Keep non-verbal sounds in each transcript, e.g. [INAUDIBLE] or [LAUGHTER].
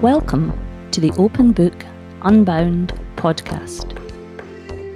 Welcome to the Open Book Unbound podcast.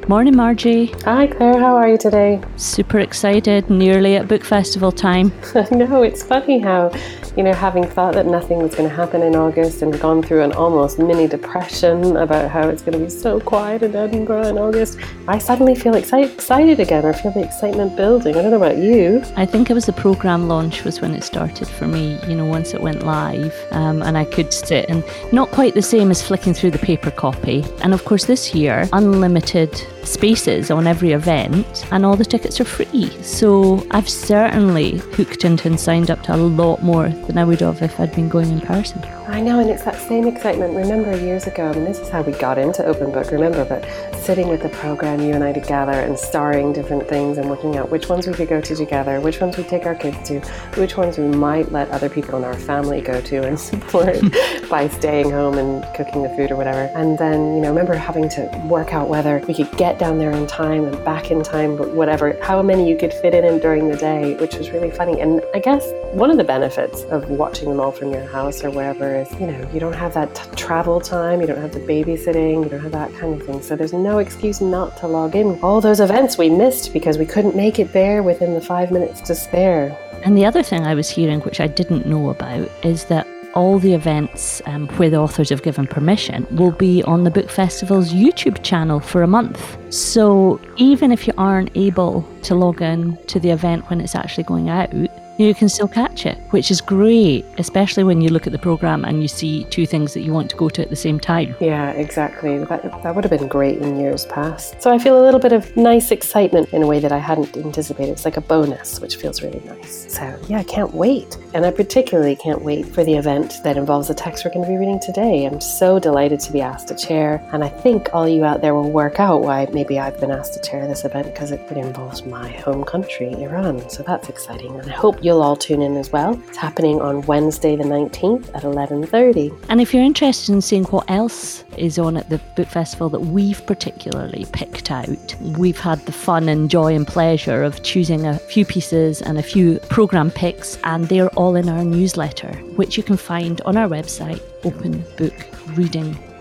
Morning, Margie. Hi, Claire. How are you today? Super excited, nearly at book festival time. [LAUGHS] I know, it's funny how you know, having thought that nothing was going to happen in August and gone through an almost mini depression about how it's going to be so quiet in Edinburgh in August, I suddenly feel excited, excited again. I feel the excitement building. I don't know about you. I think it was the program launch was when it started for me. You know, once it went live, um, and I could sit and not quite the same as flicking through the paper copy. And of course, this year, unlimited spaces on every event, and all the tickets are free. So I've certainly hooked into and signed up to a lot more than I would have if I'd been going in person. I know, and it's that same excitement. Remember years ago, I mean, this is how we got into Open Book, remember, but sitting with the program, you and I together, and starring different things and working out which ones we could go to together, which ones we take our kids to, which ones we might let other people in our family go to and [LAUGHS] support [LAUGHS] by staying home and cooking the food or whatever. And then, you know, remember having to work out whether we could get down there in time and back in time, but whatever, how many you could fit in during the day, which was really funny. And I guess one of the benefits of watching them all from your house or wherever is, you know, you don't have that t- travel time, you don't have the babysitting, you don't have that kind of thing. So there's no excuse not to log in. All those events we missed because we couldn't make it there within the five minutes to spare. And the other thing I was hearing, which I didn't know about, is that all the events um, where the authors have given permission will be on the Book Festival's YouTube channel for a month. So even if you aren't able to log in to the event when it's actually going out, you can still catch it, which is great, especially when you look at the program and you see two things that you want to go to at the same time. Yeah, exactly. That, that would have been great in years past. So I feel a little bit of nice excitement in a way that I hadn't anticipated. It's like a bonus, which feels really nice. So yeah, I can't wait. And I particularly can't wait for the event that involves the text we're going to be reading today. I'm so delighted to be asked to chair. And I think all you out there will work out why maybe I've been asked to chair this event because it, it involves my home country, Iran. So that's exciting. And I hope you'll all tune in as well. It's happening on Wednesday the 19th at 11:30. And if you're interested in seeing what else is on at the book festival that we've particularly picked out, we've had the fun and joy and pleasure of choosing a few pieces and a few program picks and they're all in our newsletter, which you can find on our website openbookreading.com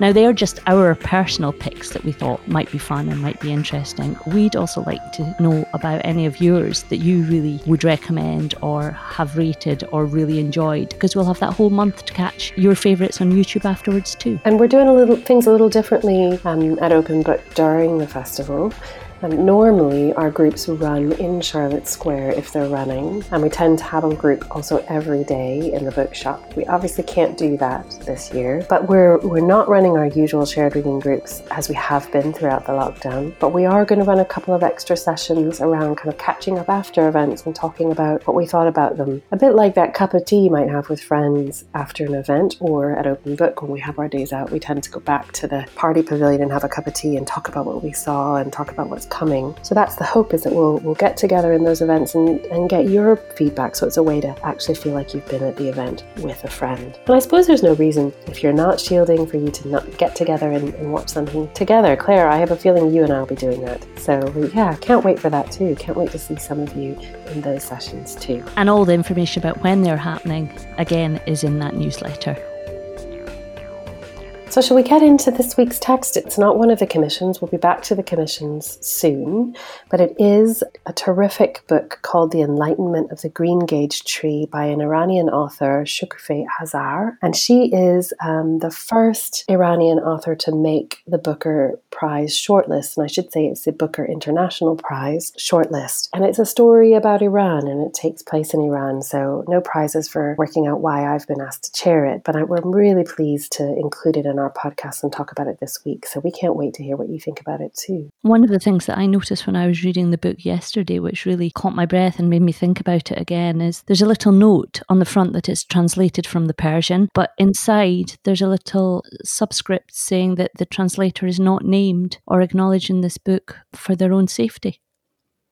now, they are just our personal picks that we thought might be fun and might be interesting. We'd also like to know about any of yours that you really would recommend or have rated or really enjoyed, because we'll have that whole month to catch your favourites on YouTube afterwards too. And we're doing a little things a little differently um, at Open Book during the festival. And normally, our groups run in Charlotte Square if they're running, and we tend to have a group also every day in the bookshop. We obviously can't do that this year, but we're we're not running our usual shared reading groups as we have been throughout the lockdown. But we are going to run a couple of extra sessions around kind of catching up after events and talking about what we thought about them. A bit like that cup of tea you might have with friends after an event or at Open Book when we have our days out. We tend to go back to the party pavilion and have a cup of tea and talk about what we saw and talk about what's coming. So that's the hope is that we'll we'll get together in those events and, and get your feedback. So it's a way to actually feel like you've been at the event with a friend. And I suppose there's no reason if you're not shielding for you to not get together and, and watch something together. Claire, I have a feeling you and I will be doing that. So yeah, can't wait for that too. Can't wait to see some of you in those sessions too. And all the information about when they're happening again is in that newsletter. So, shall we get into this week's text? It's not one of the commissions. We'll be back to the commissions soon, but it is a terrific book called The Enlightenment of the Green Gage Tree by an Iranian author, Shokoofeh Azar. And she is um, the first Iranian author to make the Booker Prize shortlist. And I should say it's the Booker International Prize shortlist. And it's a story about Iran and it takes place in Iran. So, no prizes for working out why I've been asked to chair it, but I, we're really pleased to include it in our podcast and talk about it this week. So we can't wait to hear what you think about it too. One of the things that I noticed when I was reading the book yesterday, which really caught my breath and made me think about it again, is there's a little note on the front that it's translated from the Persian, but inside there's a little subscript saying that the translator is not named or acknowledged in this book for their own safety.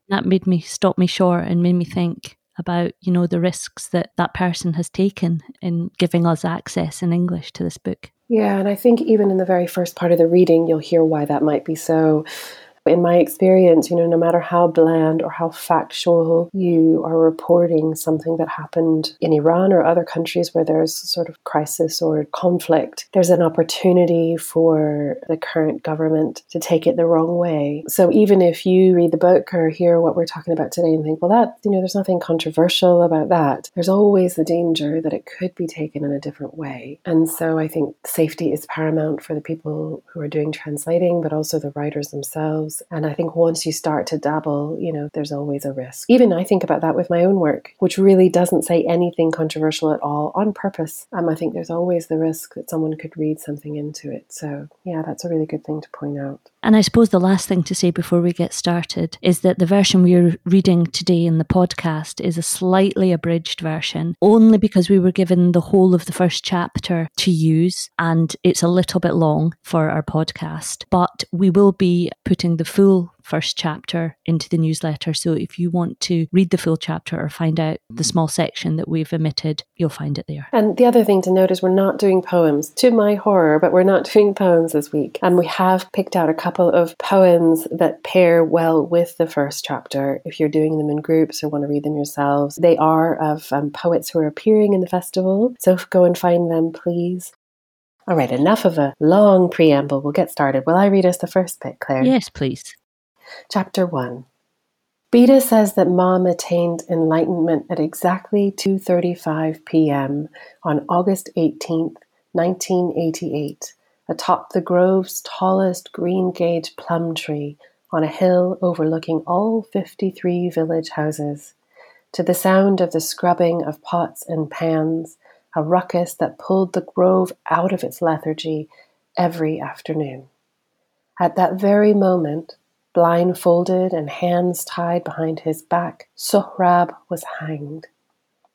That made me stop me short and made me think about you know the risks that that person has taken in giving us access in english to this book yeah, and I think even in the very first part of the reading, you'll hear why that might be so. In my experience, you know, no matter how bland or how factual you are reporting something that happened in Iran or other countries where there's sort of crisis or conflict, there's an opportunity for the current government to take it the wrong way. So even if you read the book or hear what we're talking about today and think, well, that, you know, there's nothing controversial about that, there's always the danger that it could be taken in a different way. And so I think safety is paramount for the people who are doing translating, but also the writers themselves. And I think once you start to dabble, you know, there's always a risk. Even I think about that with my own work, which really doesn't say anything controversial at all on purpose. Um, I think there's always the risk that someone could read something into it. So, yeah, that's a really good thing to point out. And I suppose the last thing to say before we get started is that the version we're reading today in the podcast is a slightly abridged version, only because we were given the whole of the first chapter to use, and it's a little bit long for our podcast. But we will be putting the full first chapter into the newsletter. So if you want to read the full chapter or find out the small section that we've omitted, you'll find it there. And the other thing to note is we're not doing poems, to my horror, but we're not [LAUGHS] doing poems this week. And we have picked out a couple of poems that pair well with the first chapter. If you're doing them in groups or want to read them yourselves, they are of um, poets who are appearing in the festival. So go and find them, please. All right, enough of a long preamble. We'll get started. Will I read us the first bit, Claire? Yes, please. Chapter 1 Beta says that Mom attained enlightenment at exactly 2:35 p.m. on August 18, 1988, atop the grove's tallest green gage plum tree on a hill overlooking all 53 village houses, to the sound of the scrubbing of pots and pans, a ruckus that pulled the grove out of its lethargy every afternoon. At that very moment, Blindfolded and hands tied behind his back, Sohrab was hanged.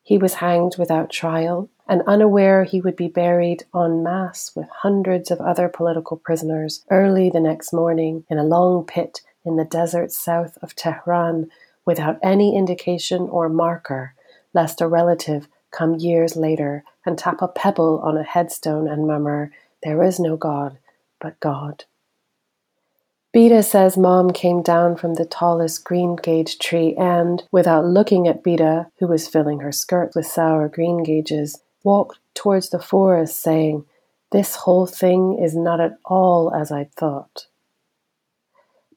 He was hanged without trial, and unaware he would be buried en masse with hundreds of other political prisoners early the next morning in a long pit in the desert south of Tehran without any indication or marker, lest a relative come years later and tap a pebble on a headstone and murmur, There is no God but God. Beta says mom came down from the tallest green gage tree and, without looking at Beta, who was filling her skirt with sour green gages, walked towards the forest, saying, This whole thing is not at all as I'd thought.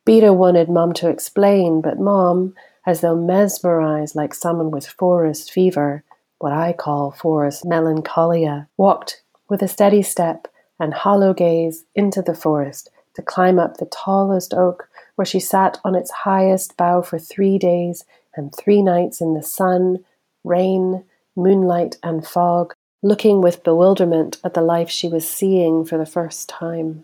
Beta wanted Mom to explain, but Mom, as though mesmerized like someone with forest fever, what I call forest melancholia, walked with a steady step and hollow gaze into the forest to climb up the tallest oak, where she sat on its highest bough for three days and three nights in the sun, rain, moonlight, and fog, looking with bewilderment at the life she was seeing for the first time.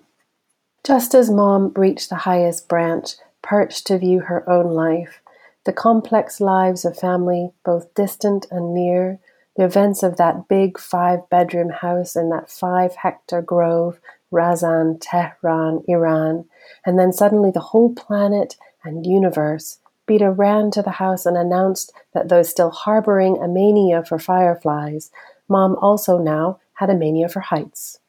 Just as Mom reached the highest branch, perched to view her own life, the complex lives of family, both distant and near, the events of that big five bedroom house in that five hectare grove Razan, Tehran, Iran, and then suddenly the whole planet and universe. Beta ran to the house and announced that though still harboring a mania for fireflies, Mom also now had a mania for heights.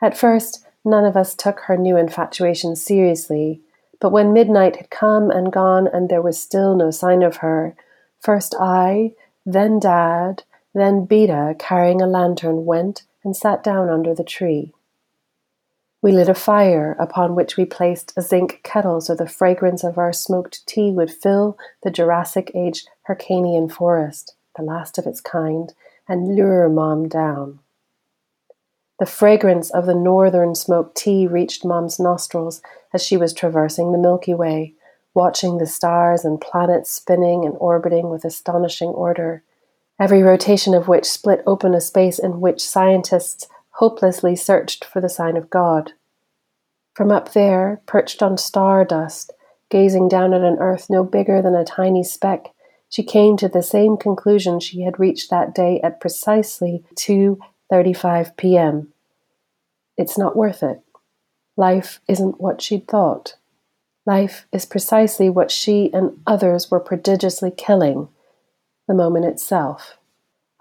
At first, none of us took her new infatuation seriously, but when midnight had come and gone and there was still no sign of her, first I, then Dad, then Beta, carrying a lantern, went and sat down under the tree. We lit a fire, upon which we placed a zinc kettle so the fragrance of our smoked tea would fill the Jurassic Age Hyrcanian forest, the last of its kind, and lure Mom down. The fragrance of the northern smoked tea reached Mom's nostrils as she was traversing the Milky Way, watching the stars and planets spinning and orbiting with astonishing order, every rotation of which split open a space in which scientists hopelessly searched for the sign of God. From up there, perched on star dust, gazing down at an earth no bigger than a tiny speck, she came to the same conclusion she had reached that day at precisely 2:35 p.m. It's not worth it. Life isn't what she'd thought. Life is precisely what she and others were prodigiously killing the moment itself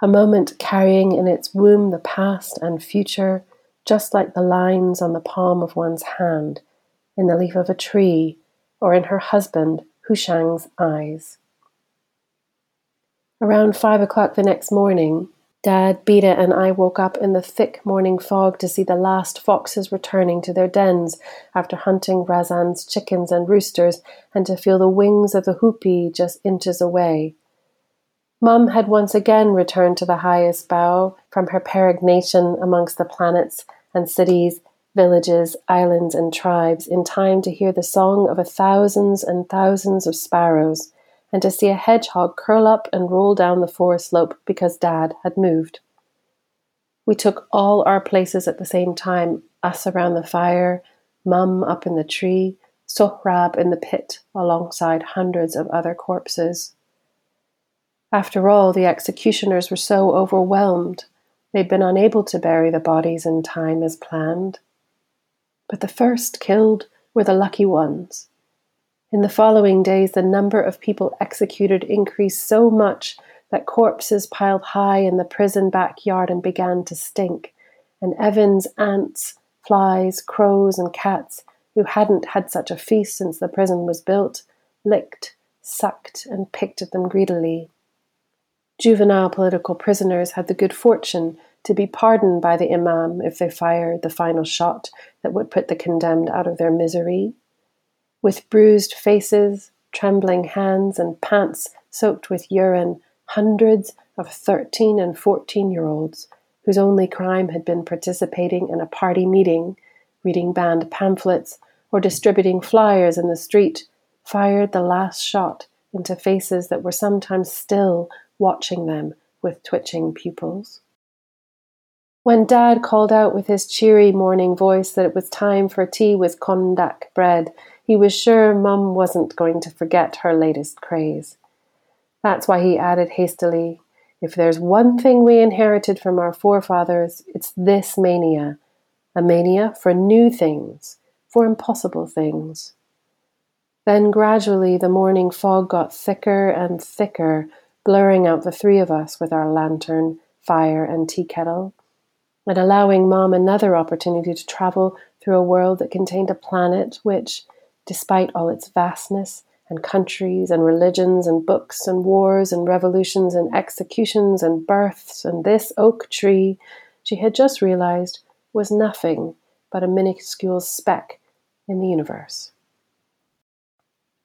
a moment carrying in its womb the past and future, just like the lines on the palm of one's hand, in the leaf of a tree, or in her husband, Hushang's eyes. Around five o'clock the next morning, Dad, Beta, and I woke up in the thick morning fog to see the last foxes returning to their dens after hunting Razan's chickens and roosters, and to feel the wings of the hoopoe just inches away. Mum had once again returned to the highest bough from her peregrination amongst the planets and cities, villages, islands, and tribes in time to hear the song of a thousands and thousands of sparrows and to see a hedgehog curl up and roll down the forest slope because Dad had moved. We took all our places at the same time us around the fire, Mum up in the tree, Sohrab in the pit alongside hundreds of other corpses. After all, the executioners were so overwhelmed they'd been unable to bury the bodies in time as planned. But the first killed were the lucky ones. In the following days, the number of people executed increased so much that corpses piled high in the prison backyard and began to stink, and Evin's ants, flies, crows, and cats, who hadn't had such a feast since the prison was built, licked, sucked, and picked at them greedily. Juvenile political prisoners had the good fortune to be pardoned by the Imam if they fired the final shot that would put the condemned out of their misery. With bruised faces, trembling hands, and pants soaked with urine, hundreds of 13 and 14 year olds, whose only crime had been participating in a party meeting, reading banned pamphlets, or distributing flyers in the street, fired the last shot into faces that were sometimes still watching them with twitching pupils. When Dad called out with his cheery morning voice that it was time for tea with kondak bread, he was sure Mum wasn't going to forget her latest craze. That's why he added hastily, If there's one thing we inherited from our forefathers, it's this mania a mania for new things, for impossible things. Then gradually the morning fog got thicker and thicker, blurring out the three of us with our lantern, fire, and tea kettle, and allowing Mom another opportunity to travel through a world that contained a planet which, despite all its vastness, and countries and religions and books and wars and revolutions and executions and births and this oak tree, she had just realized was nothing but a minuscule speck in the universe.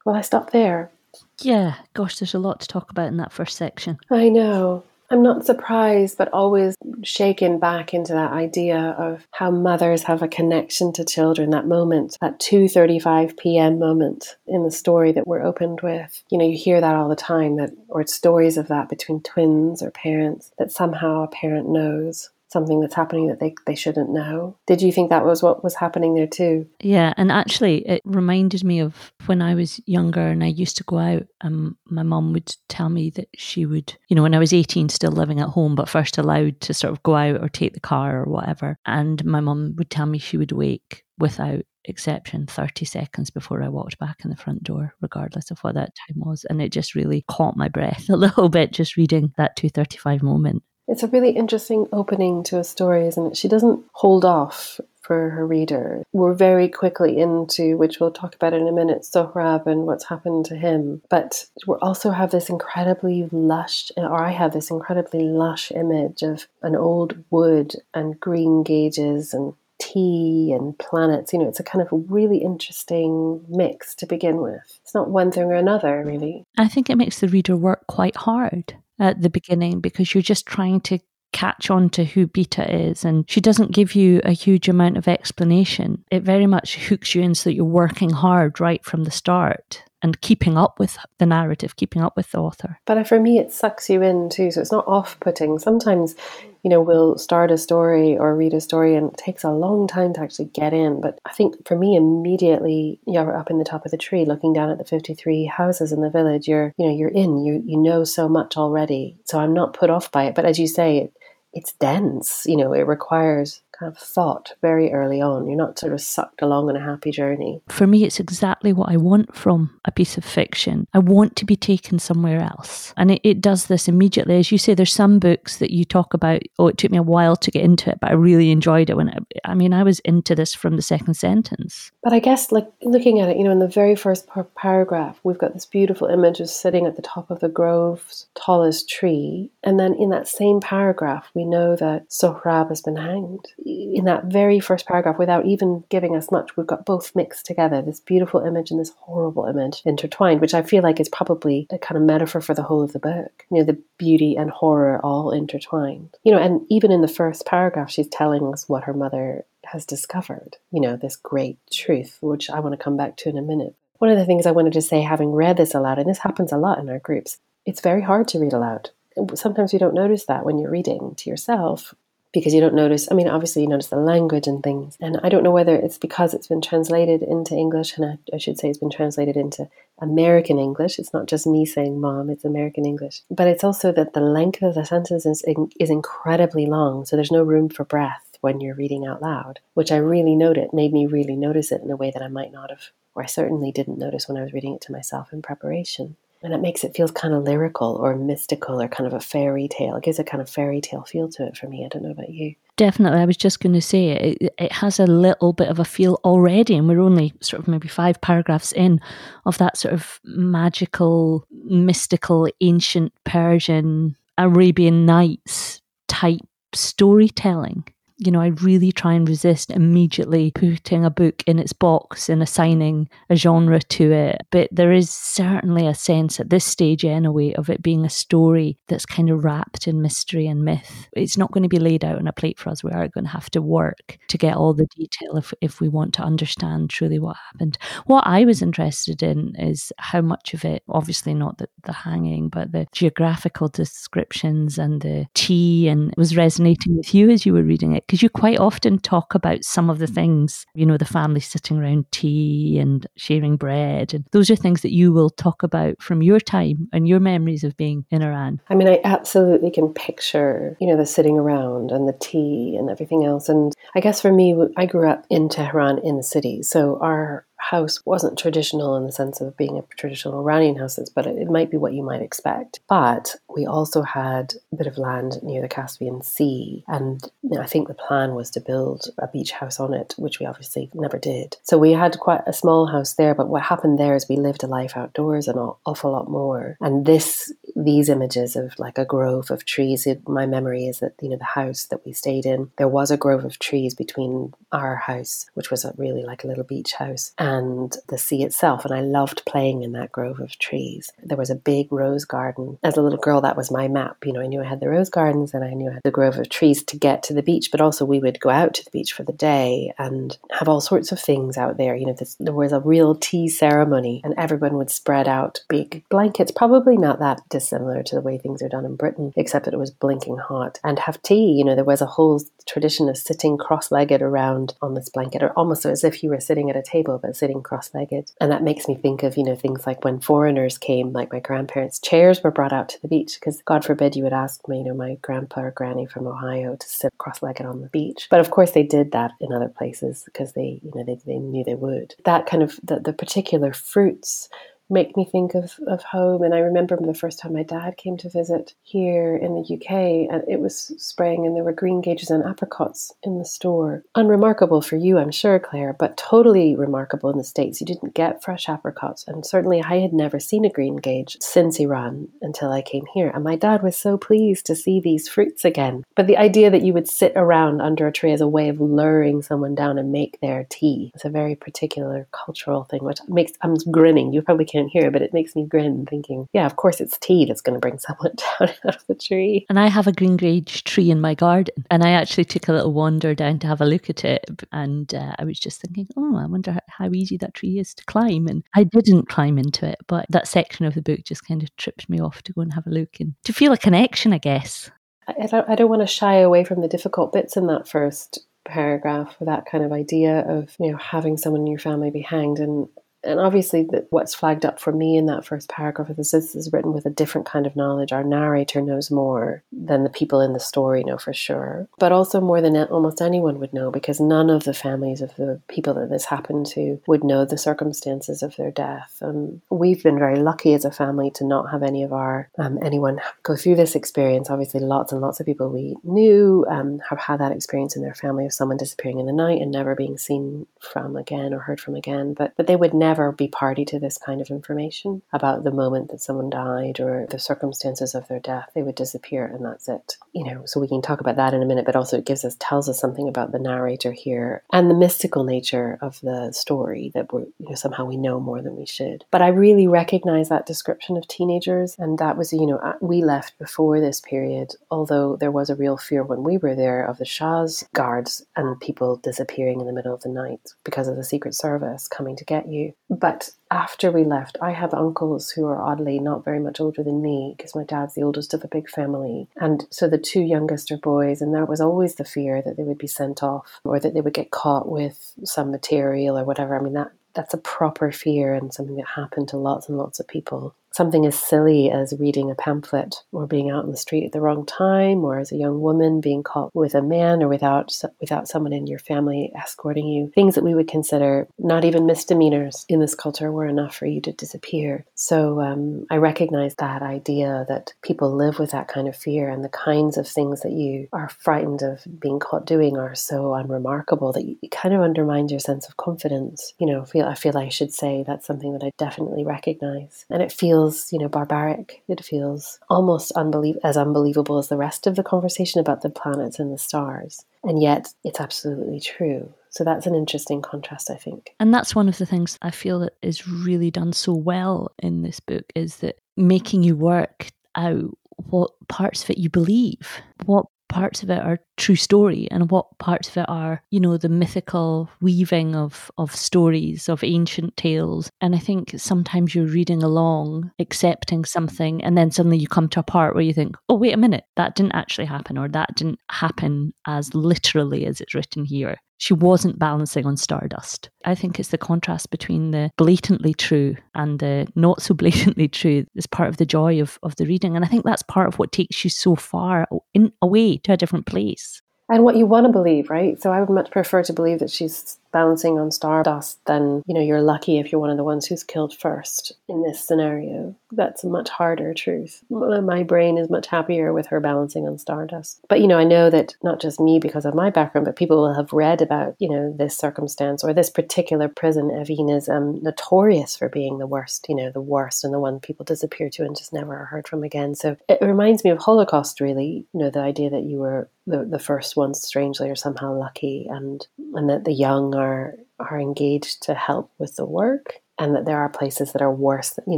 Well, I stop there. Yeah, gosh, there's a lot to talk about in that first section. I know. I'm not surprised, but always shaken back into that idea of how mothers have a connection to children. That moment, that 2:35 p.m. moment in the story that we're opened with. You know, you hear that all the time. That or stories of that between twins or parents. That somehow a parent knows something that's happening that they, they shouldn't know. Did you think that was what was happening there too? Yeah, and actually, it reminded me of when I was younger and I used to go out. Um, my mum would tell me that she would, you know, when I was 18, still living at home, but first allowed to sort of go out or take the car or whatever. And my mum would tell me she would wake without exception 30 seconds before I walked back in the front door, regardless of what that time was. And it just really caught my breath [LAUGHS] a little bit just reading that 235 moment. It's a really interesting opening to a story, isn't it? She doesn't hold off for her reader. We're very quickly into, which we'll talk about in a minute, Sohrab and what's happened to him. But we also have this incredibly lush, or I have this incredibly lush image of an old wood and green gages and tea and planets. You know, it's a kind of a really interesting mix to begin with. It's not one thing or another, really. I think it makes the reader work quite hard at the beginning because you're just trying to catch on to who Beta is. And she doesn't give you a huge amount of explanation. It very much hooks you in so that you're working hard right from the start and keeping up with the narrative, keeping up with the author. But uh, for me, it sucks you in too. So it's not off putting. Sometimes, you know, we'll start a story or read a story and it takes a long time to actually get in. But I think for me, immediately you're up in the top of the tree looking down at the 53 houses in the village. You're, you know, you're in, you, you know so much already. So I'm not put off by it. But as you say, it, it's dense, you know, it requires kind of thought very early on. You're not sort of sucked along on a happy journey. For me, it's exactly what I want from a piece of fiction. I want to be taken somewhere else. And it, it does this immediately. As you say, there's some books that you talk about, oh, it took me a while to get into it, but I really enjoyed it when I, I mean, I was into this from the second sentence. But I guess, like looking at it, you know, in the very first par- paragraph, we've got this beautiful image of sitting at the top of the grove's tallest tree. And then in that same paragraph, we know that Sohrab has been hanged. In that very first paragraph, without even giving us much, we've got both mixed together this beautiful image and this horrible image intertwined, which I feel like is probably a kind of metaphor for the whole of the book. You know, the beauty and horror all intertwined. You know, and even in the first paragraph, she's telling us what her mother has discovered, you know, this great truth, which I want to come back to in a minute. One of the things I wanted to say, having read this aloud, and this happens a lot in our groups, it's very hard to read aloud. Sometimes you don't notice that when you're reading to yourself because you don't notice. I mean, obviously, you notice the language and things. And I don't know whether it's because it's been translated into English, and I, I, should say it's been translated into American English. It's not just me saying mom, it's American English. But it's also that the length of the sentence is, is incredibly long, so there's no room for breath when you're reading out loud, which I really noted, made me really notice it in a way that I might not have, or I certainly didn't notice when I was reading it to myself in preparation. And it makes it feel kind of lyrical or mystical or kind of a fairy tale. It gives a kind of fairy tale feel to it for me. I don't know about you. Definitely. I was just going to say it, it has a little bit of a feel already, and we're only sort of maybe five paragraphs in of that sort of magical, mystical, ancient Persian, Arabian Nights type storytelling you know, I really try and resist immediately putting a book in its box and assigning a genre to it. But there is certainly a sense at this stage, anyway, of it being a story that's kind of wrapped in mystery and myth. It's not going to be laid out on a plate for us. We are going to have to work to get all the detail if, if we want to understand truly what happened. What I was interested in is how much of it, obviously not the, the hanging, but the geographical descriptions and the tea, and was resonating with you as you were reading it because you quite often talk about some of the mm. things, you know, the family sitting around tea and sharing bread. And those are things that you will talk about from your time and your memories of being in Iran. I mean, I absolutely can picture, you know, the sitting around and the tea and everything else. And I guess for me, I grew up in Tehran in the city. So our house wasn't traditional in the sense of being a traditional Iranian houses, but it, might be what you might expect. But we also had a bit of land near the Caspian Sea, and I think the plan was to build a beach house on it, which we obviously never did. So we had quite a small house there, but what happened there is we lived a life outdoors and an awful lot more. And this, these images of like a grove of trees, it, my memory is that you know the house that we stayed in, there was a grove of trees between our house, which was a really like a little beach house, and the sea itself. And I loved playing in that grove of trees. There was a big rose garden. As a little girl, that was my map. You know, I knew I had the rose gardens and I knew I had the grove of trees to get to the beach, but also we would go out to the beach for the day and have all sorts of things out there. You know, this, there was a real tea ceremony and everyone would spread out big blankets, probably not that dissimilar to the way things are done in Britain, except that it was blinking hot, and have tea. You know, there was a whole tradition of sitting cross legged around on this blanket, or almost as if you were sitting at a table, but sitting cross legged. And that makes me think of, you know, things like when foreigners came, like my grandparents, chairs were brought out to the beach because God forbid you would ask me, you know, my grandpa or granny from Ohio to sit cross legged on the beach. But of course they did that in other places because they, you know, they, they knew they would. That kind of the, the particular fruits make me think of, of home. And I remember the first time my dad came to visit here in the UK, and uh, it was spring, and there were greengages and apricots in the store. Unremarkable for you, I'm sure, Claire, but totally remarkable in the States. You didn't get fresh apricots, and certainly I had never seen a greengage since Iran until I came here. And my dad was so pleased to see these fruits again. But the idea that you would sit around under a tree as a way of luring someone down and make their tea is a very particular cultural thing, which makes I'm grinning. You probably can't can't hear, but it makes me grin thinking, yeah, of course it's tea that's going to bring [LAUGHS] someone down out of the tree. And I have a greengage tree in my garden, and I actually took a little wander down to have a look at it, and uh, I was just thinking, oh, I wonder how easy that tree is to climb. And I didn't climb into it, but that section of the book just kind of tripped me off to go and have a look and to feel a connection, I guess. I don't, I don't want to shy away from the difficult bits in that first paragraph, with that kind of idea of you know having someone in your family be hanged and and obviously, the, what's flagged up for me in that first paragraph is this is written with a different kind of knowledge. Our narrator knows more than the people in the story know for sure, but also more than almost anyone would know because none of the families of the people that this happened to would know the circumstances of their death. Um, we've been very lucky as a family to not have any of our um, anyone go through this experience. Obviously, lots and lots of people we knew um, have had that experience in their family of someone disappearing in the night and never being seen from again or heard from again. But but they would never be party to this kind of information about the moment that someone died or the circumstances of their death. They would disappear and that's it. You know, so we can talk about that in a minute, but also it gives us tells us something about the narrator here and the mystical nature of the story that we're you know somehow we know more than we should. But I really recognize that description of teenagers and that was you know uh, we left before this period, although there was a real fear when we were there of the Shah's guards and people disappearing in the middle of the night because of the Secret Service coming to get you. But after we left, I have uncles who are oddly not very much older than me because my dad's the oldest of a big family. And so the two youngest are boys, and there was always the fear that they would be sent off or that they would get caught with some material or whatever. I mean, that that's a proper fear and something that happened to lots and lots of people something as silly as reading a pamphlet or being out in the street at the wrong time or as a young woman being caught with a man or without without someone in your family escorting you. Things that we would consider not even misdemeanors in this culture were enough for you to disappear. So um, i recognize that idea that people live with that kind of fear and the kinds of things that you are frightened of being caught doing are so unremarkable that it kind of undermines your sense of confidence. You know feel i feel i should say that's something that i definitely recognize. And it feels feels, you know, barbaric. It feels almost unbelie- as unbelievable as the rest of the conversation about the planets and the stars. And yet it's absolutely true. So that's an interesting contrast, I think. And that's one of the things I feel that is really done so well in this book is that making you work out what parts of it you believe, what parts of it are true story and what parts of it are you know the mythical weaving of of stories of ancient tales and i think sometimes you're reading along accepting something and then suddenly you come to a part where you think oh wait a minute that didn't actually happen or that didn't happen as literally as it's written here she wasn't balancing on stardust. I think it's the contrast between the blatantly true and the not so [LAUGHS] blatantly true is part of the joy of, of the reading. And I think that's part of what takes you so far in away to a different place. And what you want to believe, right? So I would much prefer to believe that she's balancing on stardust, then you know you're lucky if you're one of the ones who's killed first in this scenario. That's a much harder truth. My brain is much happier with her balancing on stardust. But you know, I know that not just me because of my background, but people will have read about you know this circumstance or this particular prison. Evin is um, notorious for being the worst. You know, the worst and the one people disappear to and just never are heard from again. So it reminds me of Holocaust, really. You know, the idea that you were the, the first ones, strangely, or somehow lucky, and and that the young are are engaged to help with the work and that there are places that are worse you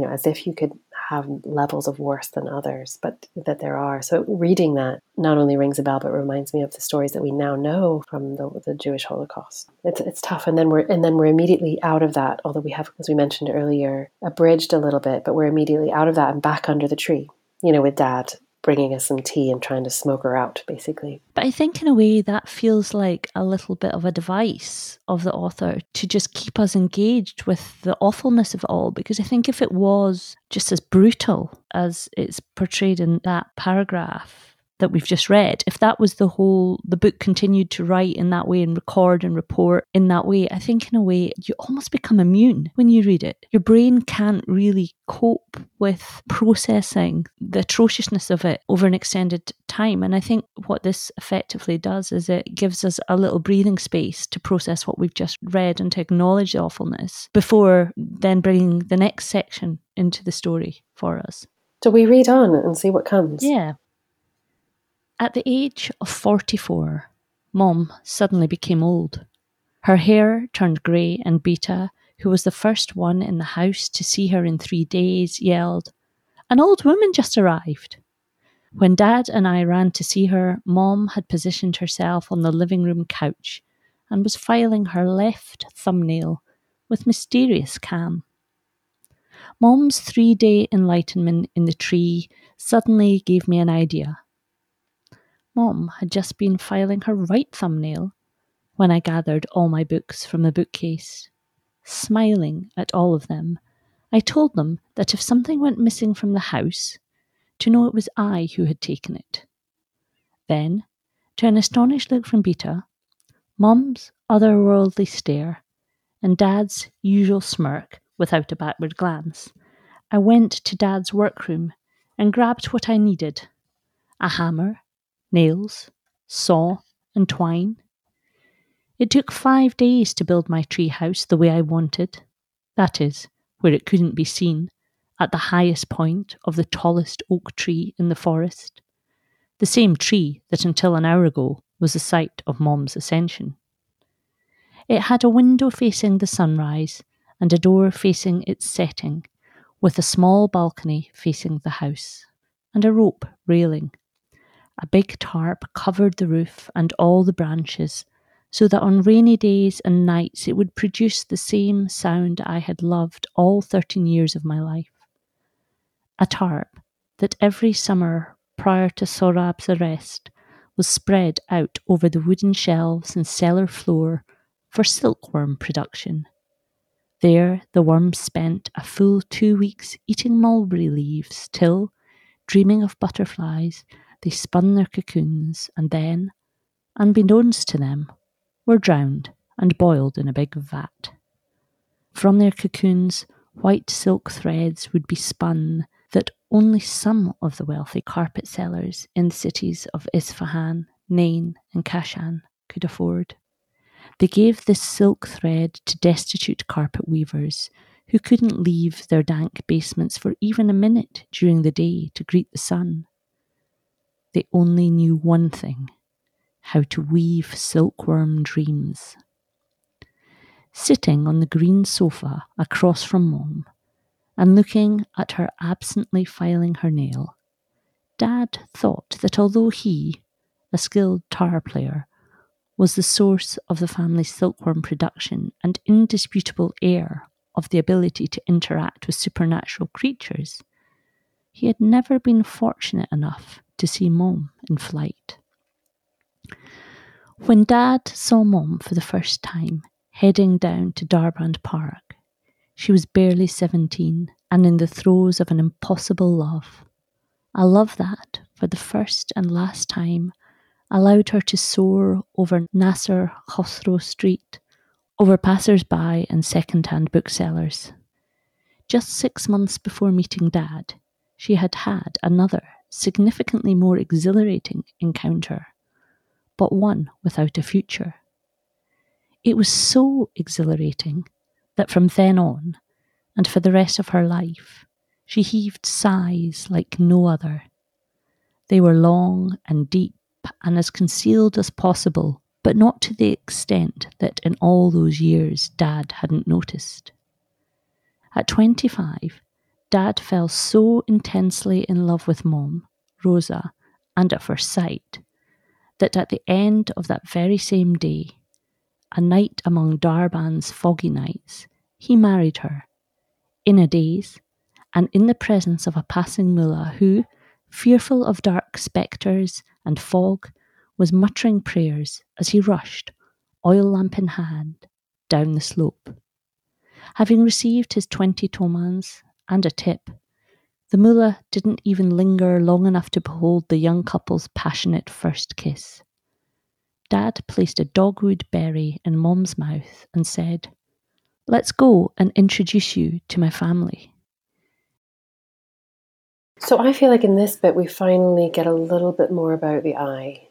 know as if you could have levels of worse than others but that there are. So reading that not only rings a bell but reminds me of the stories that we now know from the, the jewish holocaust. It's, it's tough. And then we're and then we're immediately out of that although we have as we mentioned earlier abridged a little bit but we're immediately out of that and back under the tree you know with dad bringing us some tea and trying to smoke her out, basically. But I think, in a way, that feels like a little bit of a device of the author to just keep us engaged with the awfulness of it all. Because I think if it was just as brutal as it's portrayed in that paragraph, that we've just read, if that was the whole, the book continued to write in that way and record and report in that way, I think in a way you almost become immune when you read it. Your brain can't really cope with processing the atrociousness of it over an extended time. And I think what this effectively does is it gives us a little breathing space to process what we've just read and to acknowledge the awfulness before then bringing the next section into the story for us. Do we read on and see what comes? Yeah. At the age of 44, Mom suddenly became old. Her hair turned grey, and Beta, who was the first one in the house to see her in three days, yelled, An old woman just arrived. When Dad and I ran to see her, Mom had positioned herself on the living room couch and was filing her left thumbnail with mysterious calm. Mom's three day enlightenment in the tree suddenly gave me an idea. Mom had just been filing her right thumbnail when I gathered all my books from the bookcase. smiling at all of them, I told them that if something went missing from the house, to know it was I who had taken it. Then, to an astonished look from Beta, Mom's otherworldly stare, and Dad's usual smirk without a backward glance, I went to Dad's workroom and grabbed what I needed a hammer, nails, saw, and twine. It took five days to build my tree house the way I wanted. That is, where it couldn't be seen, at the highest point of the tallest oak tree in the forest. The same tree that until an hour ago was the site of Mom's ascension. It had a window facing the sunrise and a door facing its setting, with a small balcony facing the house, and a rope railing. A big tarp covered the roof and all the branches, so that on rainy days and nights it would produce the same sound I had loved all thirteen years of my life. A tarp that every summer prior to Sohrab's arrest was spread out over the wooden shelves and cellar floor for silkworm production. There the worms spent a full two weeks eating mulberry leaves till, dreaming of butterflies, they spun their cocoons and then, unbeknownst to them, were drowned and boiled in a big vat. From their cocoons, white silk threads would be spun that only some of the wealthy carpet sellers in the cities of Isfahan, Nain, and Kashan could afford. They gave this silk thread to destitute carpet weavers who couldn't leave their dank basements for even a minute during the day to greet the sun. They only knew one thing how to weave silkworm dreams. Sitting on the green sofa across from Mom and looking at her absently filing her nail, Dad thought that although he, a skilled tar player, was the source of the family's silkworm production and indisputable heir of the ability to interact with supernatural creatures, he had never been fortunate enough to see Mom in flight. When Dad saw Mom for the first time heading down to Darband Park, she was barely 17 and in the throes of an impossible love. A love that, for the first and last time, allowed her to soar over Nasser Khosrow Street, over passers by and second hand booksellers. Just six months before meeting Dad, she had had another, significantly more exhilarating encounter, but one without a future. It was so exhilarating that from then on, and for the rest of her life, she heaved sighs like no other. They were long and deep and as concealed as possible, but not to the extent that in all those years Dad hadn't noticed. At 25, Dad fell so intensely in love with Mom, Rosa, and at first sight, that at the end of that very same day, a night among Darband's foggy nights, he married her, in a daze, and in the presence of a passing mullah who, fearful of dark spectres and fog, was muttering prayers as he rushed, oil lamp in hand, down the slope. Having received his twenty tomans and a tip, the mullah didn't even linger long enough to behold the young couple's passionate first kiss. Dad placed a dogwood berry in Mom's mouth and said, Let's go and introduce you to my family. So I feel like in this bit we finally get a little bit more about the eye.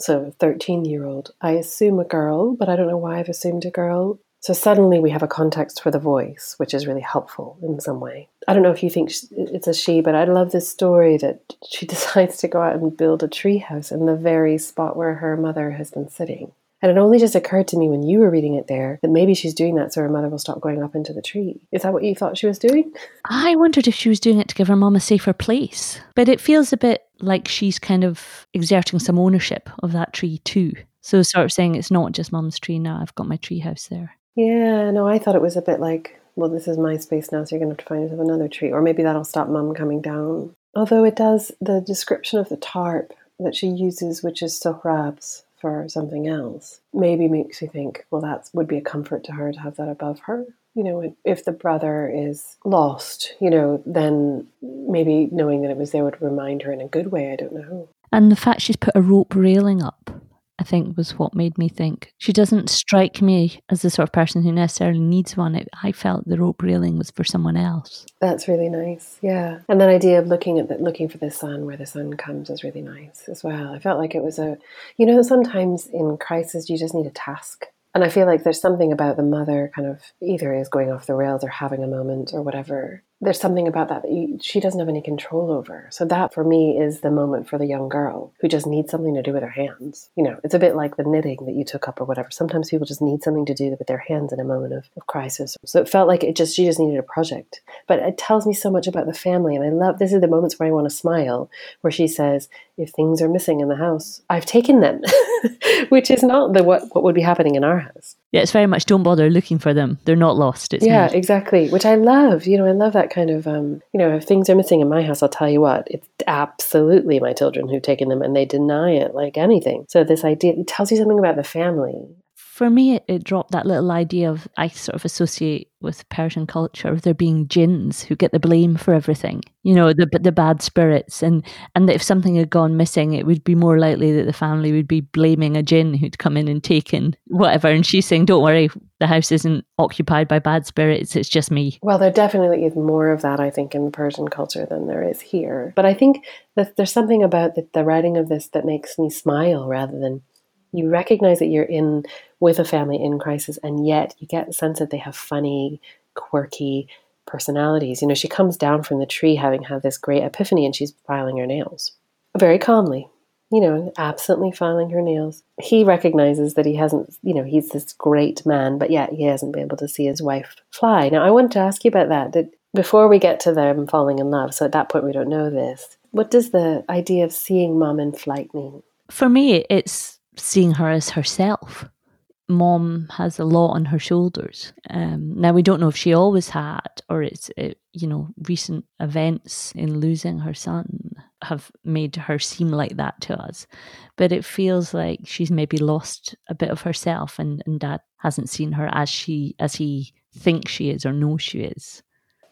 So 13 year old. I assume a girl, but I don't know why I've assumed a girl. So suddenly we have a context for the voice, which is really helpful in some way. I don't know if you think it's a she, but I love this story that [LAUGHS] she decides to go out and build a treehouse in the very spot where her mother has been sitting. And it only just occurred to me when you were reading it there that maybe she's doing that so her mother will stop going up into the tree. Is that what you thought she was doing? I wondered if she was doing it to give her mom a safer place. But it feels a bit like she's kind of exerting some ownership of that tree too. So sort of saying it's not just mum's tree now, I've got my tree house there. Yeah, no, I thought it was a bit like, well, this is my space now, so you're going to have to find yourself another tree. Or maybe that'll stop mum coming down. Although it does, the description of the tarp that she uses, which is Sohrab's, for something else maybe makes you think, well, that would be a comfort to her to have that above her. you know, if the brother is lost, you know, then maybe knowing that it was there would remind her in a good way. I don't know. And the fact she's put a rope railing up, I think, was what made me think. She doesn't strike me as the sort of person who necessarily needs one. It, I felt the rope railing was for someone else. That's really nice. Yeah. And that idea of looking at the, looking for the sun where the sun comes is really nice as well. I felt like it was a, you know, sometimes in crisis you just need a task and I feel like there's something about the mother kind of either is going off the rails or having a moment or whatever there's something about that that you, she doesn't have any control over. So that for me is the moment for the young girl who just needs something to do with her hands. You know, it's a bit like the knitting that you took up or whatever. Sometimes people just need something to do with their hands in a moment of, of crisis. So it felt like it just she just needed a project. But it tells me so much about the family, and I love this is the moments where I want to smile, where she says, "If things are missing in the house, I've taken them," [LAUGHS] which is not the what what would be happening in our house. Yeah, it's very much don't bother looking for them. They're not lost. It's yeah, exactly. Which I love. You know, I love that kind of, um, you know, if things are missing in my house, I'll tell you what, it's absolutely my children who've taken them and they deny it like anything. So this idea, it tells you something about the family for me, it, it, dropped that little idea of I sort of associate with Persian culture of there being jinns who get the blame for everything. You know, the the bad spirits, and and if something had gone missing, it would be more likely that the family would be blaming a jinn who'd come in and taken whatever. And she's saying, "Don't worry, the house isn't occupied by bad spirits. It's just me." Well, there definitely is more of that, I think, in Persian culture than there is here. But I think that there's something about the, the writing of this that makes me smile rather than you recognize that you're in with a family in crisis, and yet you get the sense that they have funny, quirky personalities. You know, she comes down from the tree having had this great epiphany and she's filing her nails very calmly, you know, absently filing her nails. He recognizes that he hasn't, you know, he's this great man, but yet he hasn't been able to see his wife fly. Now, I wanted to ask you about that. That before we get to them falling in love, so at that point we don't know this. What does the idea of seeing mom in flight mean? For me, it's seeing her as herself mom has a lot on her shoulders. Um, now we don't know if she always had, or it's it, you know recent events in losing her son have made her seem like that to us. But it feels like she's maybe lost a bit of herself, and, and Dad hasn't seen her as she as he thinks she is or knows she is.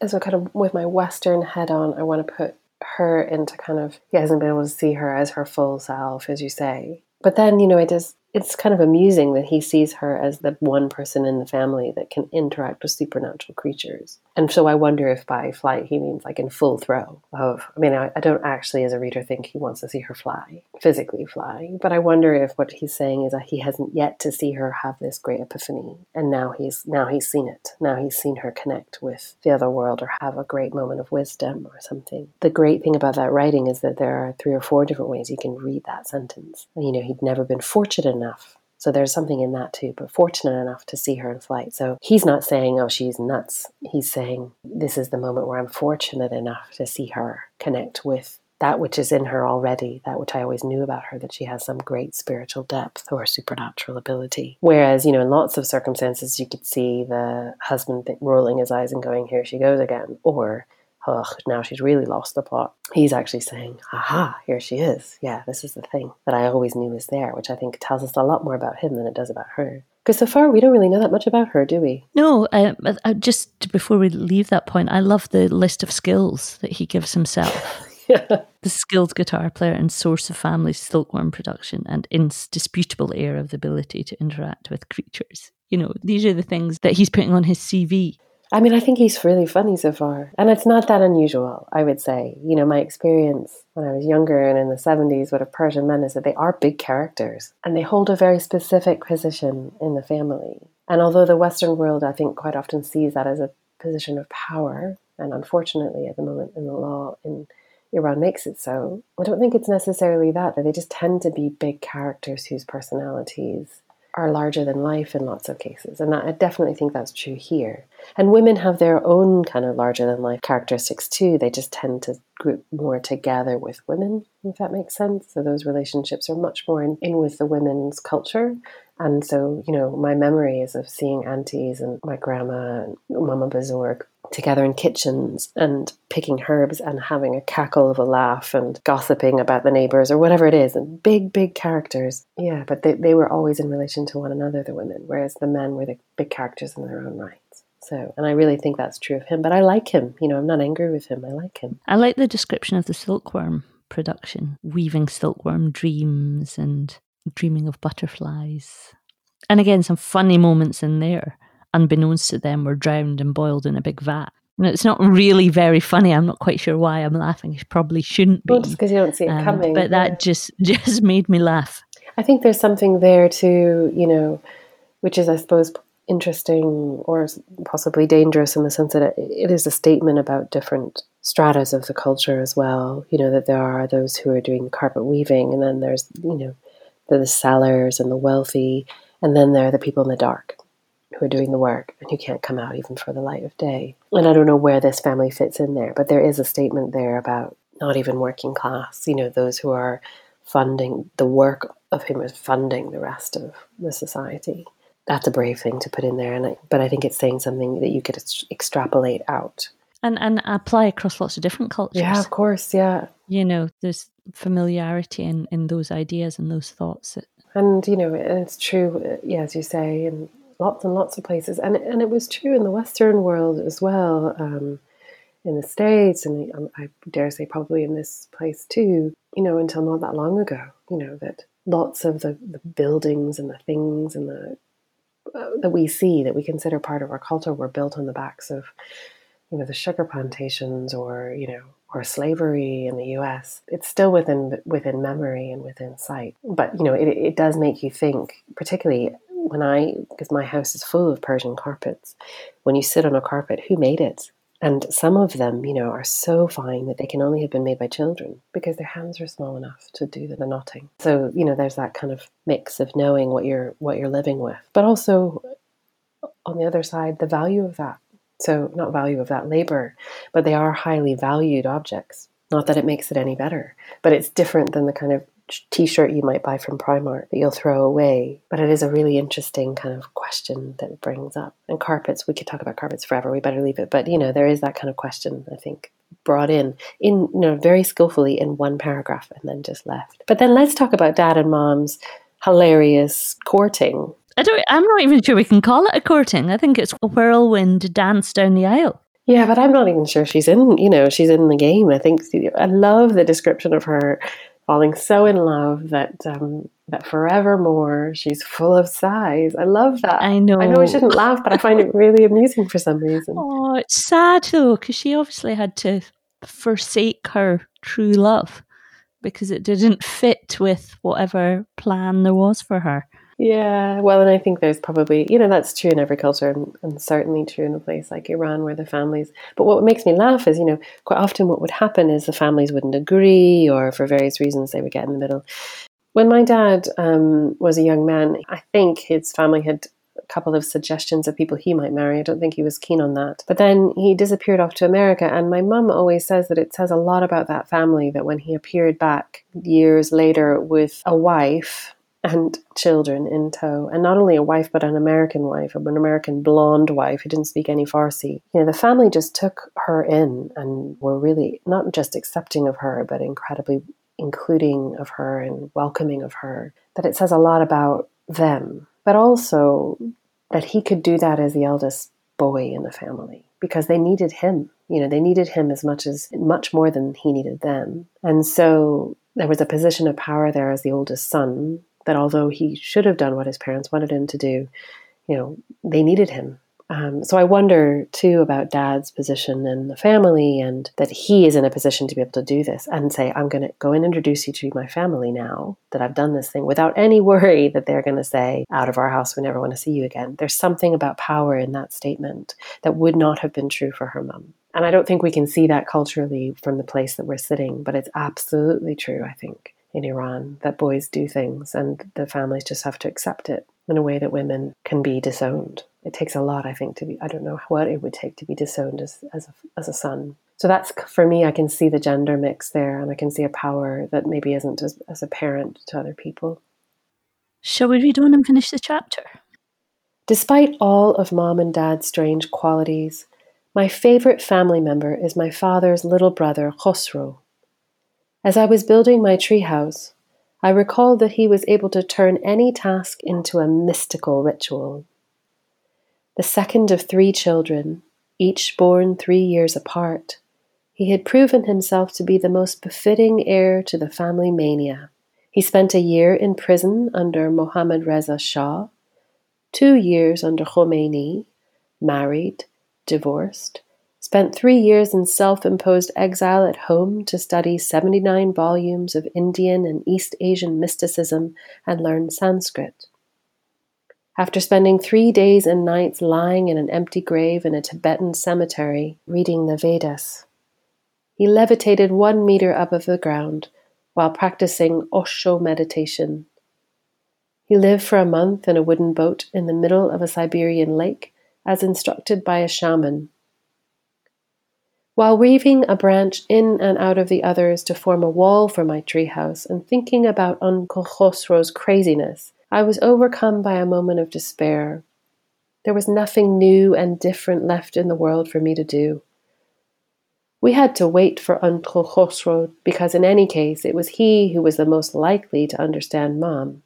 So kind of with my Western head on, I want to put her into kind of he hasn't been able to see her as her full self, as you say. But then, you know, it is it's kind of amusing that he sees her as the one person in the family that can interact with supernatural creatures. And so I wonder if by flight he means like in full throw of, I mean, I, I, don't actually, as a reader, think he wants to see her fly, physically fly. But I wonder if what he's saying is that he hasn't yet to see her have this great epiphany. And now he's, now he's seen it. Now he's seen her connect with the other world or have a great moment of wisdom or something. The great thing about that writing is that there are three or four different ways you can read that sentence. You know, he'd never been fortunate enough so there's something in that too, but fortunate enough to see her in flight. So he's not saying, oh, she's nuts. He's saying, this is the moment where I'm fortunate enough to see her connect with that which is in her already, that which I always knew about her, that she has some great spiritual depth or supernatural ability. Whereas, you know, in lots of circumstances, you could see the husband rolling his eyes and going, here she goes again. Or oh, now she's really lost the plot. He's actually saying, aha, here she is. Yeah, this is the thing that I always knew was there, which I think tells us a lot more about him than it does about her. Because so far, we don't really know that much about her, do we? No, uh, uh, just before we leave that point, I love the list of skills that he gives himself. yeah. [LAUGHS] The skilled guitar player and source of family silkworm production and indisputable heir of the ability to interact with creatures. You know, these are the things that he's putting on his CV. I mean, I think he's really funny so far. And it's not that unusual, I would say. You know, my experience when I was younger and in the 70s with a Persian men is that they are big characters and they hold a very specific position in the family. And although the Western world, I think, quite often sees that as a position of power, and unfortunately at the moment in the law in Iran makes it so, I don't think it's necessarily that, that they just tend to be big characters whose personalities are larger than life in lots of cases. And I definitely think that's true here. And women have their own kind of larger than life characteristics too. They just tend to group more together with women, if that makes sense. So those relationships are much more in, in with the women's culture. And so, you know, my memory is of seeing aunties and my grandma and Mama Bazorg together in kitchens and picking herbs and having a cackle of a laugh and gossiping about the neighbors or whatever it is. And big, big characters. Yeah, but they, they were always in relation to one another, the women, whereas the men were the big characters in their own rights. So, and I really think that's true of him. But I like him. You know, I'm not angry with him. I like him. I like the description of the silkworm production, weaving silkworm dreams and dreaming of butterflies. And again, some funny moments in there. Unbeknownst to them, were drowned and boiled in a big vat. And it's not really very funny. I'm not quite sure why I'm laughing. It probably shouldn't be. Well, because you don't see it um, coming. But that just [LAUGHS] just made me laugh. I think there's something there too, you know, which is, I suppose, interesting or possibly dangerous in the sense that it is a statement about different stratas of the culture as well. You know, that there are those who are doing carpet weaving, and then there's, you know, the, the sellers and the wealthy, and then there are the people in the dark who are doing the work and who can't come out even for the light of day. And I don't know where this family fits in there, but there is a statement there about not even working class, you know, those who are funding the work of him is funding the rest of the society. That's a brave thing to put in there, and I, but I think it's saying something that you could extrapolate out and and apply across lots of different cultures. Yeah, of course. Yeah, you know, there's familiarity in in those ideas and those thoughts. And you know, it's true. Uh, yeah, as you say, in lots and lots of places, and and it was true in the Western world as well. Um, in the states, and um, I dare say probably in this place too. You know, until not that long ago. You know that lots of the, the buildings and the things and the uh, that we see that we consider part of our culture were built on the backs of you know the sugar plantations or you know or slavery in the US it's still within within memory and within sight but you know it, it does make you think particularly when I because my house is full of Persian carpets when you sit on a carpet who made it and some of them, you know, are so fine that they can only have been made by children because their hands are small enough to do the knotting. So, you know, there's that kind of mix of knowing what you're what you're living with, but also on the other side, the value of that. So, not value of that labor, but they are highly valued objects. Not that it makes it any better, but it's different than the kind of t-shirt you might buy from Primark that you'll throw away. But it is a really interesting kind of question that it brings up. And carpets, we could talk about carpets forever. We better leave it. But you know, there is that kind of question, I think, brought in in you know very skillfully in one paragraph and then just left. But then let's talk about dad and mom's hilarious courting. I don't I'm not even sure we can call it a courting. I think it's a whirlwind dance down the aisle. Yeah, but I'm not even sure she's in, you know, she's in the game. I think I love the description of her falling so in love that um, that forevermore she's full of sighs. I love that. I know. I know I shouldn't laugh, but I find it really amusing for some reason. Oh, it's sad though, because she obviously had to forsake her true love because it didn't fit with whatever plan there was for her. Yeah, well, and I think there's probably, you know, that's true in every culture and, and, certainly true in a place like Iran where the families. But what makes me laugh is, you know, quite often what would happen is the families wouldn't agree or for various reasons they would get in the middle. When my dad um, was a young man, I think his family had a couple of suggestions of people he might marry. I don't think he was keen on that. But then he disappeared off to America, and my mum always says that it says a lot about that family that when he appeared back years later with a wife, and children in tow. And not only a wife, but an American wife, an American blonde wife who didn't speak any Farsi. You know, the family just took her in and were really not just accepting of her, but incredibly including of her and welcoming of her. That it says a lot about them, but also that he could do that as the eldest boy in the family because they needed him. You know, they needed him as much as much more than he needed them. And so there was a position of power there as the oldest son that although he should have done what his parents wanted him to do, you know, they needed him. Um, so I wonder too about dad's position in the family and that he is in a position to be able to do this and say, I'm going to go and introduce you to my family now that I've done this thing without any worry [LAUGHS] that they're going to say, out of our house, we never want to see you again. There's something about power in that statement that would not have been true for her mum. And I don't think we can see that culturally from the place that we're sitting, but it's absolutely true, I think in Iran that boys do things and the families just have to accept it in a way that women can be disowned. It takes a lot, I think, to be, I don't know what it would take to be disowned as, as, a, as a son. So that's, for me, I can see the gender mix there and I can see a power that maybe isn't as, as apparent to other people. Shall we read on and finish the chapter? Despite all of mom and dad's strange qualities, my favorite family member is my father's little brother, Khosrow. As I was building my treehouse, I recalled that he was able to turn any task into a mystical ritual. The second of three children, each born three years apart, he had proven himself to be the most befitting heir to the family mania. He spent a year in prison under Mohammad Reza Shah, two years under Khomeini, married, divorced, spent three years in self imposed exile at home to study 79 volumes of Indian and East Asian mysticism and learn Sanskrit. After spending three days and nights lying in an empty grave in a Tibetan cemetery reading the Vedas, he levitated one meter above the ground while practicing Osho meditation. He lived for a month in a wooden boat in the middle of a Siberian lake, as instructed by a shaman. While weaving a branch in and out of the others to form a wall for my treehouse and thinking about Uncle Khosrow's craziness, I was overcome by a moment of despair. There was nothing new and different left in the world for me to do. We had to wait for Uncle Khosrow because, in any case, it was he who was the most likely to understand Mom.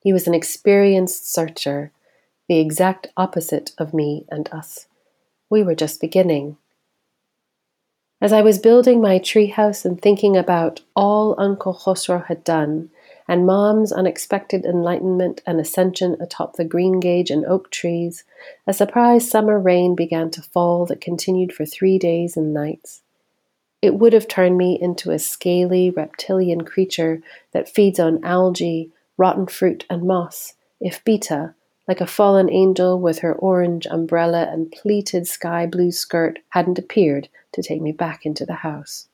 He was an experienced searcher, the exact opposite of me and us. We were just beginning. As I was building my treehouse and thinking about all Uncle Khosrow had done, and Mom's unexpected enlightenment and ascension atop the greengage and oak trees, a surprise summer rain began to fall that continued for three days and nights. It would have turned me into a scaly reptilian creature that feeds on algae, rotten fruit, and moss, if Beeta, like a fallen angel with her orange umbrella and pleated sky blue skirt, hadn't appeared to take me back into the house.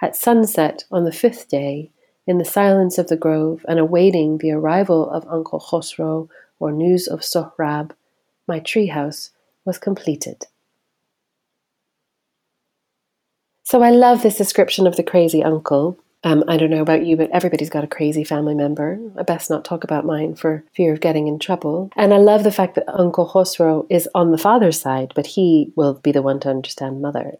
At sunset on the fifth day, in the silence of the grove and awaiting the arrival of Uncle Khosrow or news of Sohrab, my treehouse was completed. So I love this description of the crazy uncle. Um, I don't know about you, but everybody's got a crazy family member. I best not talk about mine for fear of getting in trouble. And I love the fact that Uncle Khosrow is on the father's side, but he will be the one to understand mother.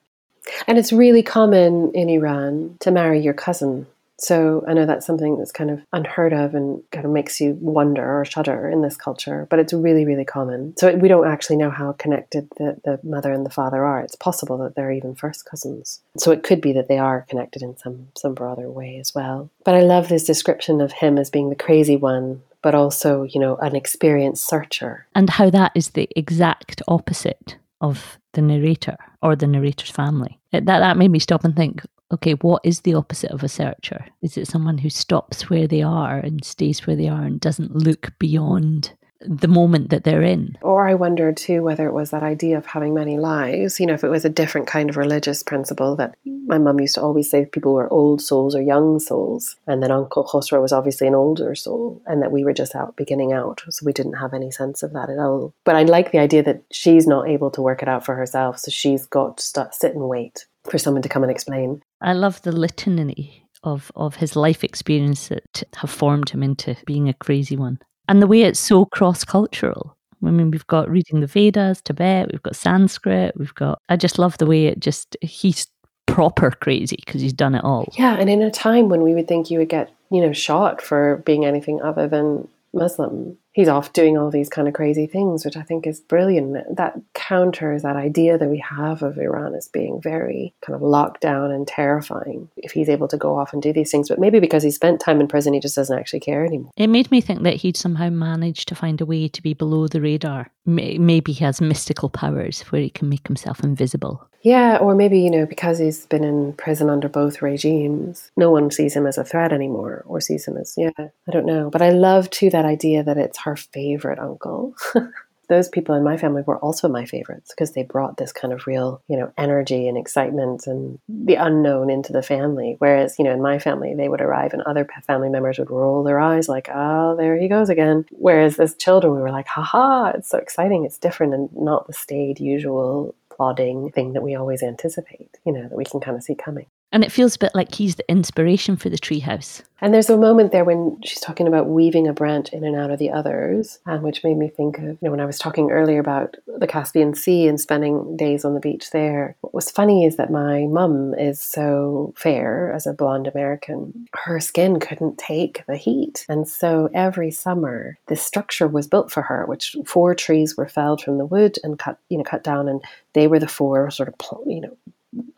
And it's really common in Iran to marry your cousin so I know that's something that's kind of unheard of and kind of makes you wonder or shudder in this culture, but it's really, really common. So we don't actually know how connected the, the mother and the father are. It's possible that they're even first cousins. So it could be that they are connected in some some broader way as well. But I love this description of him as being the crazy one, but also, you know, an experienced searcher. And how that is the exact opposite of the narrator or the narrator's family. It, that that made me stop and think, okay, what is the opposite of a searcher? Is it someone who stops where they are and stays where they are and doesn't look beyond the moment that they're in? Or I wondered too whether it was that idea of having many lives, you know, if it was a different kind of religious principle that my mum used to always say people were old souls or young souls. And then Uncle Khosrow was obviously an older soul and that we were just out beginning out. So we didn't have any sense of that at all. But I like the idea that she's not able to work it out for herself. So she's got to sit and wait for someone to come and explain. I love the litany of, of his life experience that have formed him into being a crazy one. And the way it's so cross cultural. I mean, we've got reading the Vedas, Tibet, we've got Sanskrit, we've got. I just love the way it just. He's proper crazy because he's done it all. Yeah, and in a time when we would think you would get, you know, shot for being anything other than Muslim. He's off doing all these kind of crazy things, which I think is brilliant. That counters that idea that we have of Iran as being very kind of locked down and terrifying if he's able to go off and do these things. But maybe because he spent time in prison, he just doesn't actually care anymore. It made me think that he'd somehow managed to find a way to be below the radar. Maybe he has mystical powers where he can make himself invisible. Yeah, or maybe, you know, because he's been in prison under both regimes, no one sees him as a threat anymore or sees him as, yeah, I don't know. But I love too that idea that it's her favorite uncle. [LAUGHS] Those people in my family were also my favorites because they brought this kind of real, you know, energy and excitement and the unknown into the family. Whereas, you know, in my family, they would arrive and other family members would roll their eyes like, oh, there he goes again. Whereas as children, we were like, haha, it's so exciting. It's different and not the staid, usual plodding thing that we always anticipate, you know, that we can kind of see coming. And it feels a bit like he's the inspiration for the treehouse. And there's a moment there when she's talking about weaving a branch in and out of the others, and which made me think of, you know, when I was talking earlier about the Caspian Sea and spending days on the beach there. What was funny is that my mum is so fair as a blonde American. Her skin couldn't take the heat. And so every summer, this structure was built for her, which four trees were felled from the wood and cut, you know, cut down, and they were the four sort of, you know,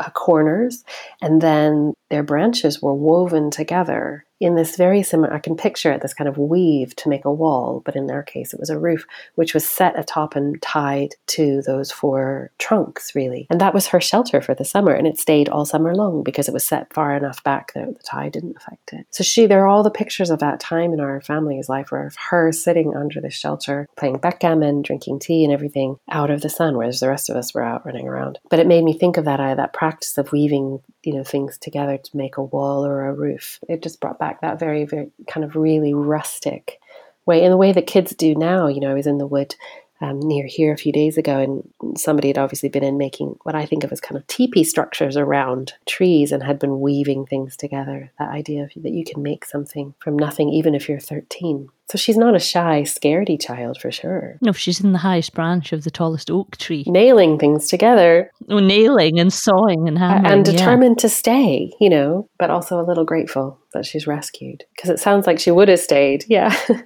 Uh, corners, and then their branches were woven together in this very similar, I can picture it, this kind of weave to make a wall, but in their case it was a roof, which was set atop and tied to those four trunks, really. And that was her shelter for the summer, and it stayed all summer long because it was set far enough back that the tide didn't affect it. So she, there are all the pictures of that time in our family's life where of her sitting under the shelter, playing backgammon, drinking tea and everything out of the sun, whereas the rest of us were out running around. But it made me think of that, uh, that practice of weaving, you know, things together to make a wall or a roof. It just brought back back that very, very kind of really rustic way, in the way that kids do now. You know, I was in the wood um, near here a few days ago, and somebody had obviously been in making what I think of as kind of teepee structures around trees and had been weaving things together. That idea of, that you can make something from nothing, even if you're 13. So she's not a shy, scaredy child for sure. No, she's in the highest branch of the tallest oak tree. Nailing things together. Oh, nailing and sawing and hammering. And determined yeah. to stay, you know, but also a little grateful that she's rescued. Because it sounds like she would have stayed. Yeah. [LAUGHS]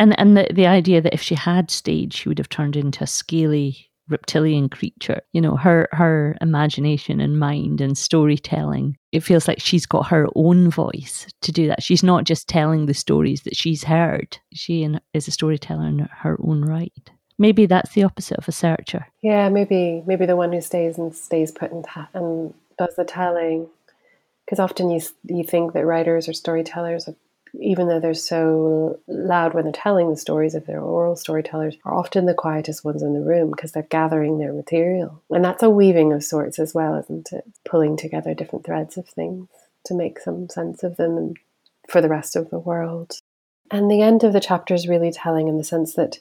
and and the, the idea that if she had stayed, she would have turned into a scaly reptilian creature. You know, her her imagination and mind and storytelling. It feels like she's got her own voice to do that. She's not just telling the stories that she's heard. She is a storyteller in her own right. Maybe that's the opposite of a searcher. Yeah, maybe maybe the one who stays and stays put and, ta- and does the telling. Because often you you think that writers or storytellers even though they're so loud when they're telling the stories, if they're oral storytellers, are often the quietest ones in the room because they're gathering their material. And that's a weaving of sorts as well, isn't it? Pulling together different threads of things to make some sense of them for the rest of the world. And the end of the chapter is really telling in the sense that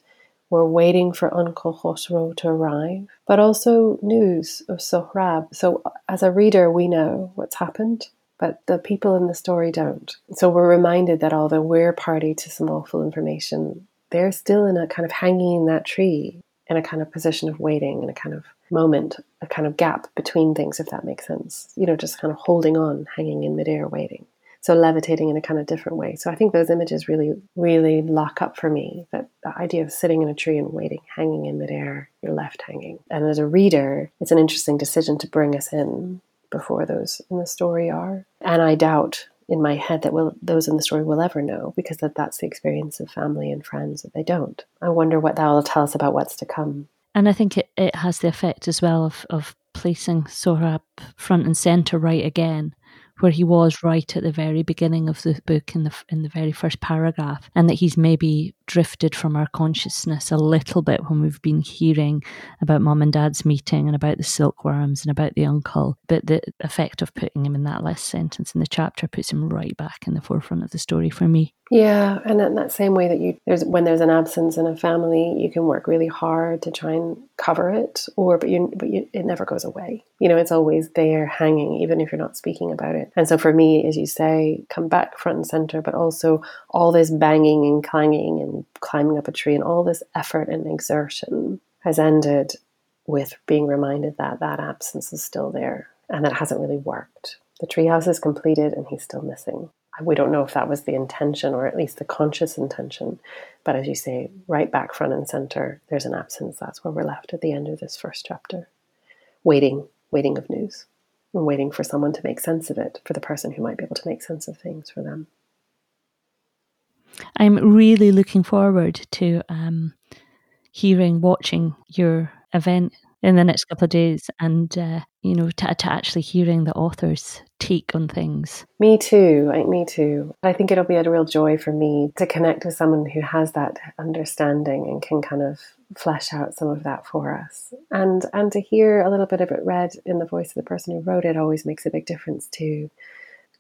we're waiting for Uncle Khosrow to arrive, but also news of Sohrab. So, as a reader, we know what's happened but the people in the story don't. So we're reminded that although we're party to some awful information, they're still in a kind of hanging in that tree, in a kind of position of waiting, in a kind of moment, a kind of gap between things, if that makes sense. You know, just kind of holding on, hanging in midair, waiting. So levitating in a kind of different way. So I think those images really, really lock up for me that the idea of sitting in a tree and waiting, hanging in midair, you're left hanging. And as a reader, it's an interesting decision to bring us in before those in the story are. And I doubt in my head that will, those in the story will ever know because that, that's the experience of family and friends that they don't. I wonder what that will tell us about what's to come. And I think it, it has the effect as well of, of placing Sohrab front and centre right again where he was right at the very beginning of the book in the in the very first paragraph and that he's maybe drifted from our consciousness a little bit when we've been hearing about mom and dad's meeting and about the silkworms and about the uncle but the effect of putting him in that last sentence in the chapter puts him right back in the forefront of the story for me. Yeah, and in that same way that you there's when there's an absence in a family, you can work really hard to try and cover it, or but you but you, it never goes away. You know, it's always there, hanging, even if you're not speaking about it. And so for me, as you say, come back front and center, but also all this banging and clanging and climbing up a tree and all this effort and exertion has ended with being reminded that that absence is still there and that hasn't really worked. The treehouse is completed, and he's still missing we don't know if that was the intention or at least the conscious intention. But as you say, right back front and center, there's an absence. That's where we're left at the end of this first chapter. Waiting, waiting of news, and waiting for someone to make sense of it, for the person who might be able to make sense of things for them. I'm really looking forward to um, hearing, watching your event in the next couple of days and uh, you know to, to actually hearing the author's take on things. Me too me too. I think it'll be a real joy for me to connect with someone who has that understanding and can kind of flesh out some of that for us. And and to hear a little bit of it read in the voice of the person who wrote it always makes a big difference too.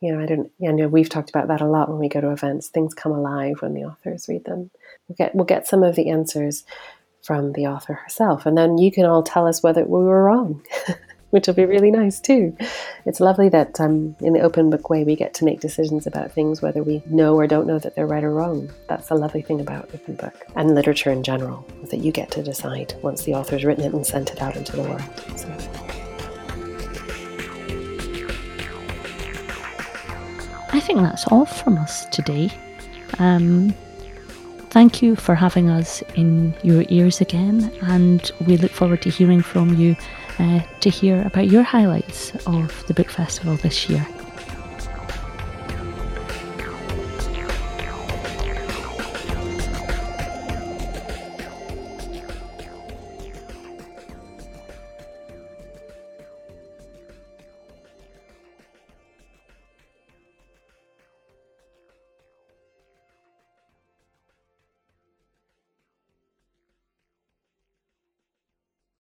You know i don't you know we've talked about that a lot when we go to events. Things come alive when the authors read them. We'll get we'll get some of the answers from the author herself. And then you can all tell us whether we were wrong. [LAUGHS] which will be really nice too. It's lovely that um, in the open book way we get to make decisions about things whether we know or don't know that they're right or wrong. That's a lovely thing about open book and literature in general, is that you get to decide once the author's written it and sent it out into the world. So. I think that's all from us today. Um, thank you for having us in your ears again, and we look forward to hearing from you uh, to hear about your highlights of the book festival this year.